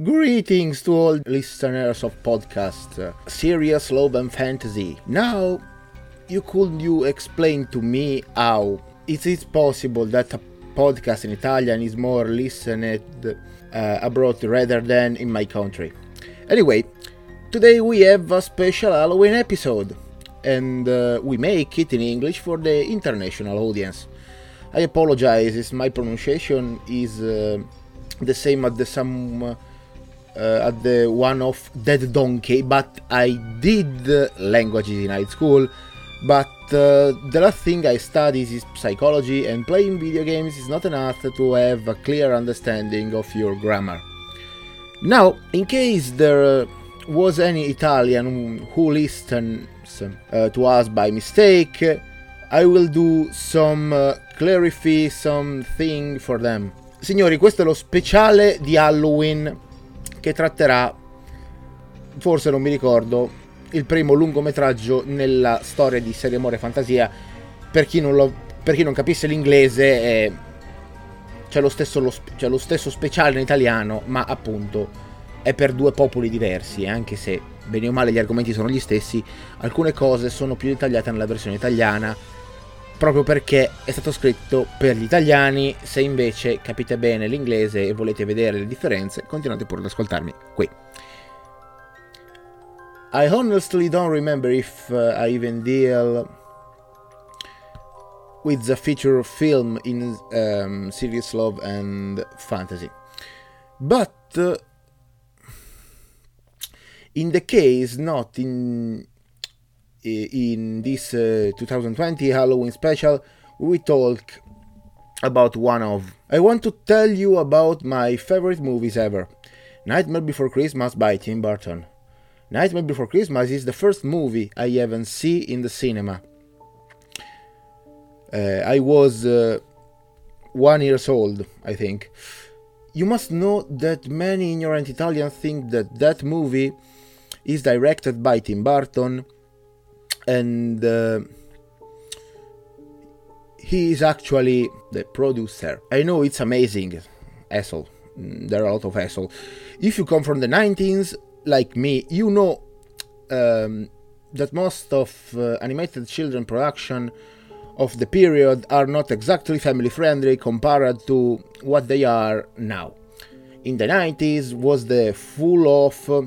Greetings to all listeners of podcast uh, Serious Love and Fantasy. Now, you could you explain to me how is it possible that a podcast in Italian is more listened uh, abroad rather than in my country? Anyway, today we have a special Halloween episode, and uh, we make it in English for the international audience. I apologize my pronunciation is uh, the same as the some uh, at the one of Dead Donkey, but I did languages in high school. But uh, the last thing I studied is psychology, and playing video games is not enough to have a clear understanding of your grammar. Now, in case there was any Italian who listens uh, to us by mistake, I will do some uh, clarify something for them. Signori, questo è lo speciale di Halloween che tratterà, forse non mi ricordo, il primo lungometraggio nella storia di Serie Amore Fantasia. Per chi non, lo, per chi non capisse l'inglese, è, c'è, lo stesso, lo, c'è lo stesso speciale in italiano, ma appunto è per due popoli diversi, anche se bene o male gli argomenti sono gli stessi, alcune cose sono più dettagliate nella versione italiana proprio perché è stato scritto per gli italiani. Se invece capite bene l'inglese e volete vedere le differenze, continuate pure ad ascoltarmi qui. I honestly don't remember if uh, I even deal with the feature film in um, serious love and fantasy. But uh, in the case not in in this uh, 2020 Halloween special, we talk about one of. I want to tell you about my favorite movies ever Nightmare Before Christmas by Tim Burton. Nightmare Before Christmas is the first movie I ever see in the cinema. Uh, I was uh, one years old, I think. You must know that many ignorant Italians think that that movie is directed by Tim Burton and uh, he is actually the producer. I know it's amazing, asshole. Mm, there are a lot of asshole. If you come from the 90s, like me, you know um, that most of uh, animated children production of the period are not exactly family friendly compared to what they are now. In the 90s was the full of uh,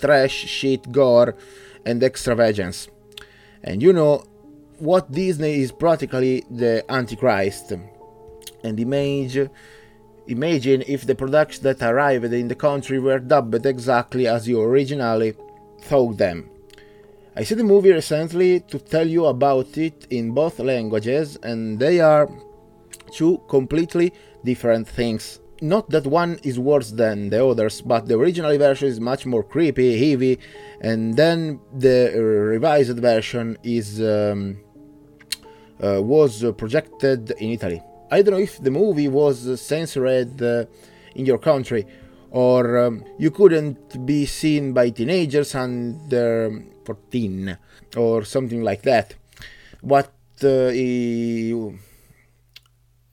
trash, shit, gore, and extravagance. And you know, Walt Disney is practically the Antichrist. And image, imagine if the products that arrived in the country were dubbed exactly as you originally thought them. I see the movie recently to tell you about it in both languages, and they are two completely different things not that one is worse than the others, but the original version is much more creepy, heavy, and then the revised version is um, uh, was projected in Italy. I don't know if the movie was censored uh, in your country, or um, you couldn't be seen by teenagers under 14 or something like that. But uh,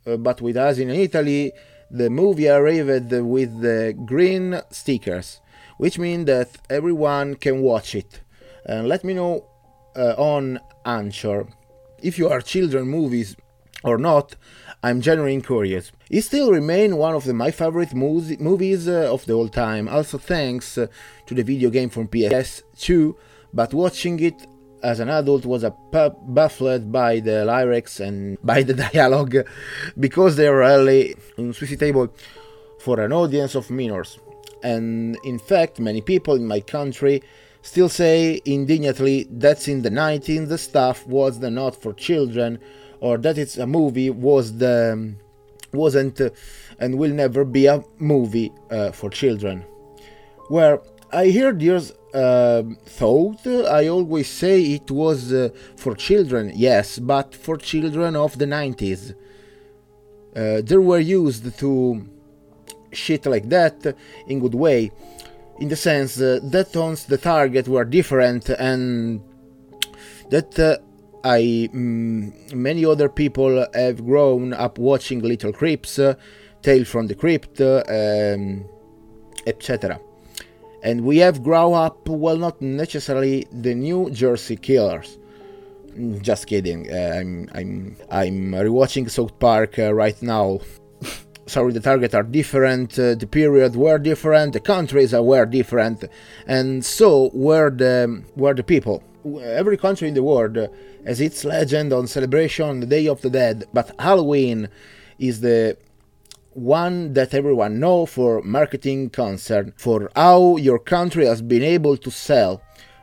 uh but with us in Italy the movie arrived with the green stickers, which means that everyone can watch it. And let me know uh, on Anchor if you are children movies or not. I'm genuinely curious. It still remains one of the, my favorite movies uh, of the whole time. Also thanks uh, to the video game from PS2, but watching it as an adult was a baffled by the lyrics and by the dialogue because they are really unsuitable for an audience of minors. And in fact, many people in my country still say indignantly that's in the 19th the stuff was the not for children or that it's a movie was the wasn't and will never be a movie uh, for children. Where I heard your uh, thought. I always say it was uh, for children, yes, but for children of the 90s. Uh, they were used to shit like that in good way, in the sense uh, that once the target were different and that uh, I mm, many other people have grown up watching Little Creeps, uh, Tale from the Crypt. Um, etc. And we have grown up, well, not necessarily the New Jersey Killers. Mm, just kidding. Uh, I'm I'm I'm rewatching South Park uh, right now. Sorry, the target are different, uh, the period were different, the countries were different, and so were the were the people. Every country in the world has its legend on celebration, the Day of the Dead, but Halloween is the one that everyone know for marketing concern, for how your country has been able to sell,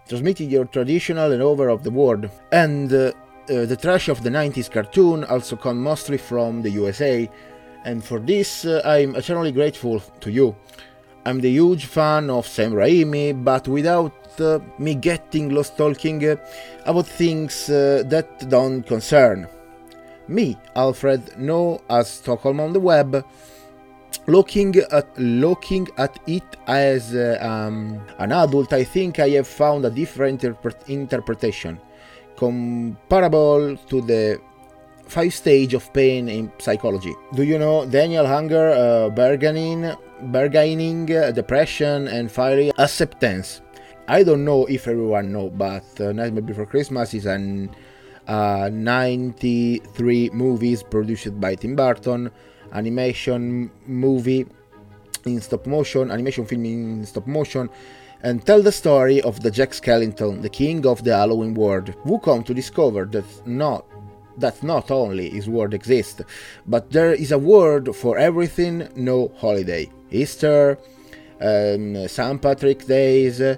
transmitting your traditional and over of the world. And uh, uh, the trash of the 90s cartoon also come mostly from the USA, and for this uh, I'm eternally grateful to you. I'm the huge fan of Sam Raimi, but without uh, me getting lost talking uh, about things uh, that don't concern me, Alfred, know as Stockholm on the web, looking at looking at it as uh, um, an adult, I think I have found a different interpre- interpretation, comparable to the five stage of pain in psychology. Do you know denial anger, uh, bargaining, bargaining, uh, depression, and finally acceptance? I don't know if everyone know, but uh, Nightmare Before Christmas is an uh, 93 movies produced by Tim Burton, animation movie in stop motion, animation film in stop motion, and tell the story of the Jack Skellington, the king of the Halloween world, who come to discover that not that not only his world exists, but there is a world for everything, no holiday. Easter, um, St. Patrick Days, uh,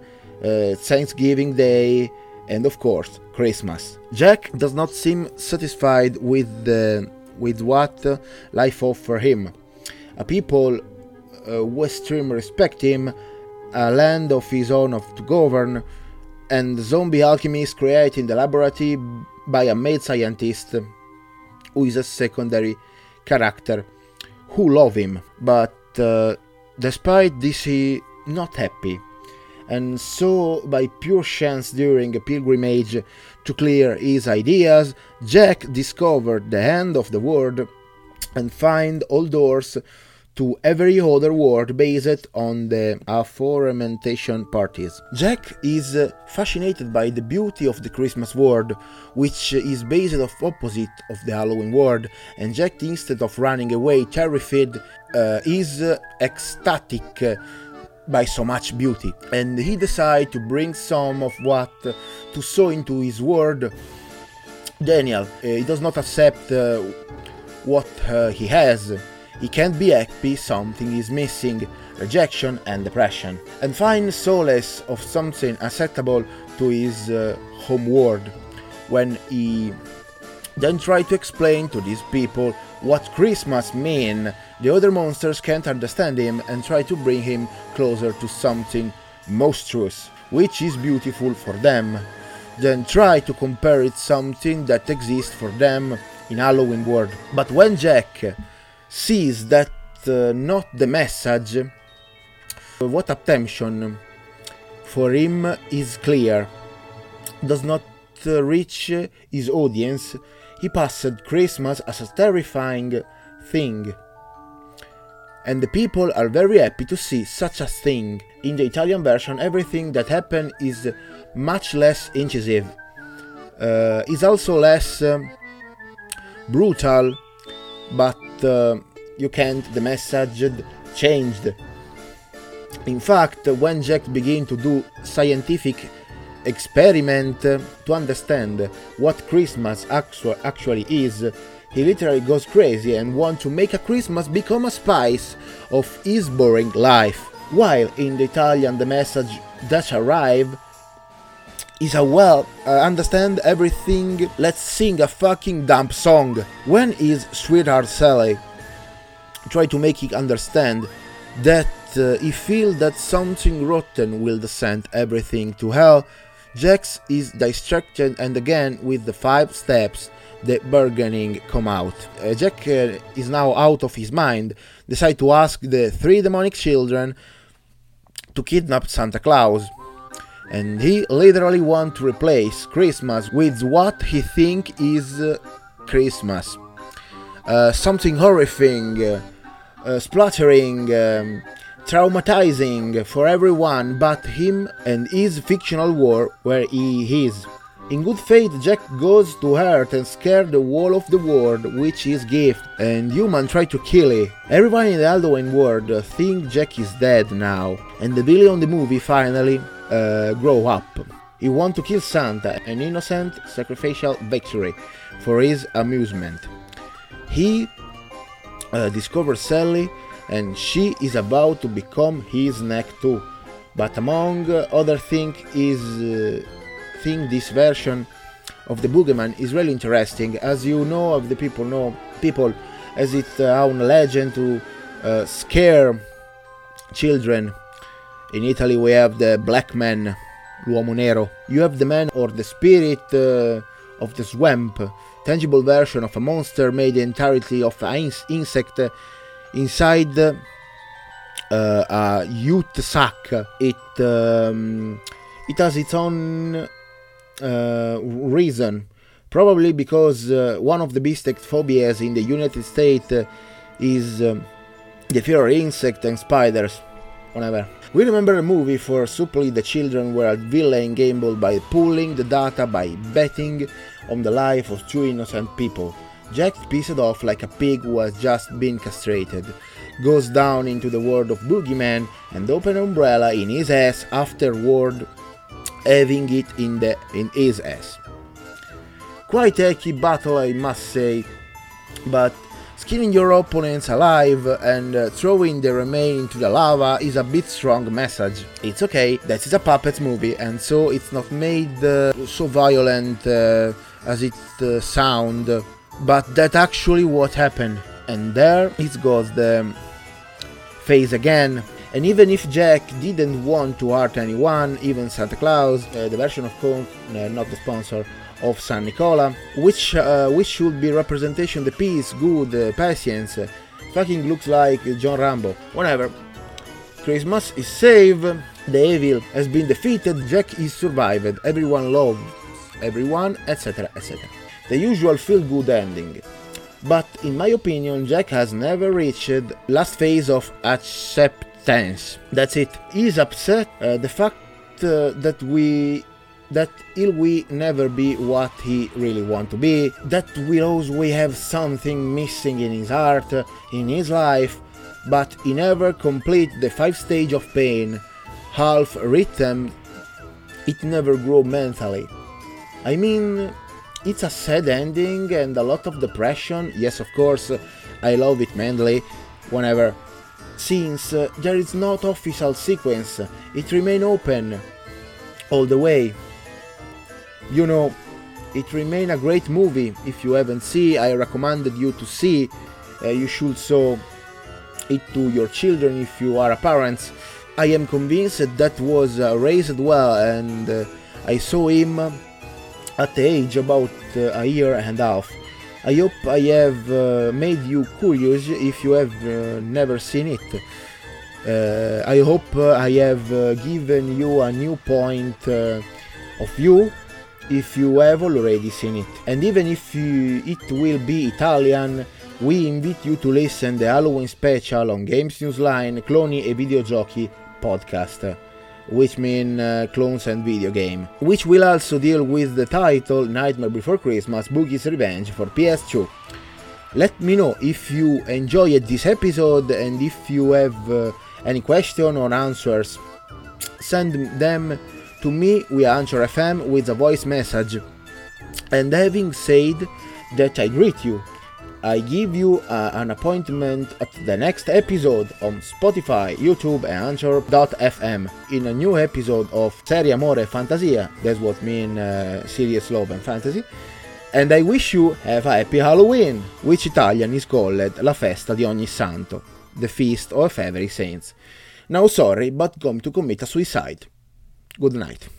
Thanksgiving Day, and of course Christmas. Jack does not seem satisfied with the, with what life offers him. A people uh, extremely respect him, a land of his own to govern, and zombie alchemist created in the laboratory by a mad scientist who is a secondary character who love him, but uh, despite this he not happy and so by pure chance during a pilgrimage to clear his ideas, Jack discovered the end of the world and find all doors to every other world based on the aforementioned parties. Jack is uh, fascinated by the beauty of the Christmas world, which is based off opposite of the Halloween world, and Jack instead of running away terrified uh, is uh, ecstatic uh, by so much beauty. And he decided to bring some of what to sow into his world. Denial, uh, he does not accept uh, what uh, he has. He can't be happy, something is missing, rejection and depression, and finds solace of something acceptable to his uh, home world. When he then tries to explain to these people what Christmas mean, the other monsters can't understand him and try to bring him closer to something monstrous, which is beautiful for them. Then try to compare it something that exists for them in Halloween world. But when Jack sees that uh, not the message, what attention for him is clear, does not uh, reach his audience, he passed Christmas as a terrifying thing and the people are very happy to see such a thing. In the Italian version, everything that happened is much less incisive. Uh, is also less um, brutal, but uh, you can't. The message changed. In fact, when Jack began to do scientific experiment to understand what Christmas actu- actually is, he literally goes crazy and wants to make a Christmas become a spice of his boring life. While in the Italian the message that arrive is a well uh, understand everything let's sing a fucking dump song. When is sweetheart sally? Try to make it understand that uh, he feel that something rotten will descend everything to hell Jack's is distracted and again with the five steps the bargaining come out. Uh, Jack uh, is now out of his mind, decide to ask the three demonic children to kidnap Santa Claus. And he literally want to replace Christmas with what he think is uh, Christmas. Uh, something horrifying, uh, uh, splattering, um, traumatizing for everyone but him and his fictional world where he is. In good faith, Jack goes to Earth and scare the wall of the world, which is gift, and human try to kill it. Everyone in the Halloween world think Jack is dead now, and the Billy on the movie finally uh, grow up. He want to kill Santa, an innocent sacrificial victory, for his amusement. He uh, discovers Sally, and she is about to become his neck too. But among other things is uh, think this version of the boogeyman is really interesting. As you know, of the people know people as its uh, own legend to uh, scare children. In Italy, we have the black man, l'uomo nero. You have the man or the spirit uh, of the swamp, tangible version of a monster made entirely of an insect inside uh, a youth sack. It um, it has its own uh, reason. Probably because uh, one of the biggest phobias in the United States uh, is um, the fear of insects and spiders. Whatever. We remember a movie for simply the children where a villain gambled by pulling the data by betting on the life of two innocent people. Jack pissed off like a pig who has just been castrated, goes down into the world of Boogeyman and open umbrella in his ass afterward having it in, the, in his ass. Quite a key battle, I must say, but skinning your opponents alive and uh, throwing the remain into the lava is a bit strong message. It's okay, that is a puppet movie, and so it's not made uh, so violent uh, as it uh, sound, but that actually what happened. And there it goes the face again and even if Jack didn't want to hurt anyone, even Santa Claus, uh, the version of Coke, uh, not the sponsor, of San Nicola, which uh, which should be representation the peace, good, uh, patience, fucking looks like John Rambo. Whatever. Christmas is safe, the evil has been defeated, Jack is survived, everyone loves everyone, etc. etc. The usual feel good ending. But in my opinion, Jack has never reached last phase of acceptance. That's it. He's upset. Uh, the fact uh, that we that he'll we never be what he really want to be. That we always have something missing in his heart, in his life, but he never complete the five stage of pain, half rhythm, It never grow mentally. I mean, it's a sad ending and a lot of depression. Yes, of course, I love it mainly Whenever since uh, there is not official sequence, it remain open all the way. You know, it remain a great movie. If you haven't seen, I recommended you to see. Uh, you should show it to your children if you are a parent. I am convinced that was uh, raised well, and uh, I saw him at the age about uh, a year and a half. I hope I have uh, made you curious if you have uh, never seen it. Uh, I hope I have given you a new point of view if you have already seen it. And even if you, it will be Italian, we invite you to listen the Halloween special on Games News Line Cloni e Videogiochi podcast which mean uh, clones and video game, which will also deal with the title Nightmare Before Christmas Boogie's Revenge for PS2. Let me know if you enjoyed this episode and if you have uh, any question or answers. Send them to me via Anchor FM with a voice message. And having said that, I greet you I give you uh, an appointment at the next episode on Spotify, YouTube, and Anchor.fm in a new episode of Serie Amore Fantasia. That's what mean uh, serious love and fantasy. And I wish you have a happy Halloween, which Italian is called La Festa di Ogni Santo, the feast of every saints. Now sorry, but going to commit a suicide. Good night.